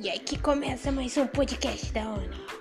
E aí que começa mais um podcast da ONU.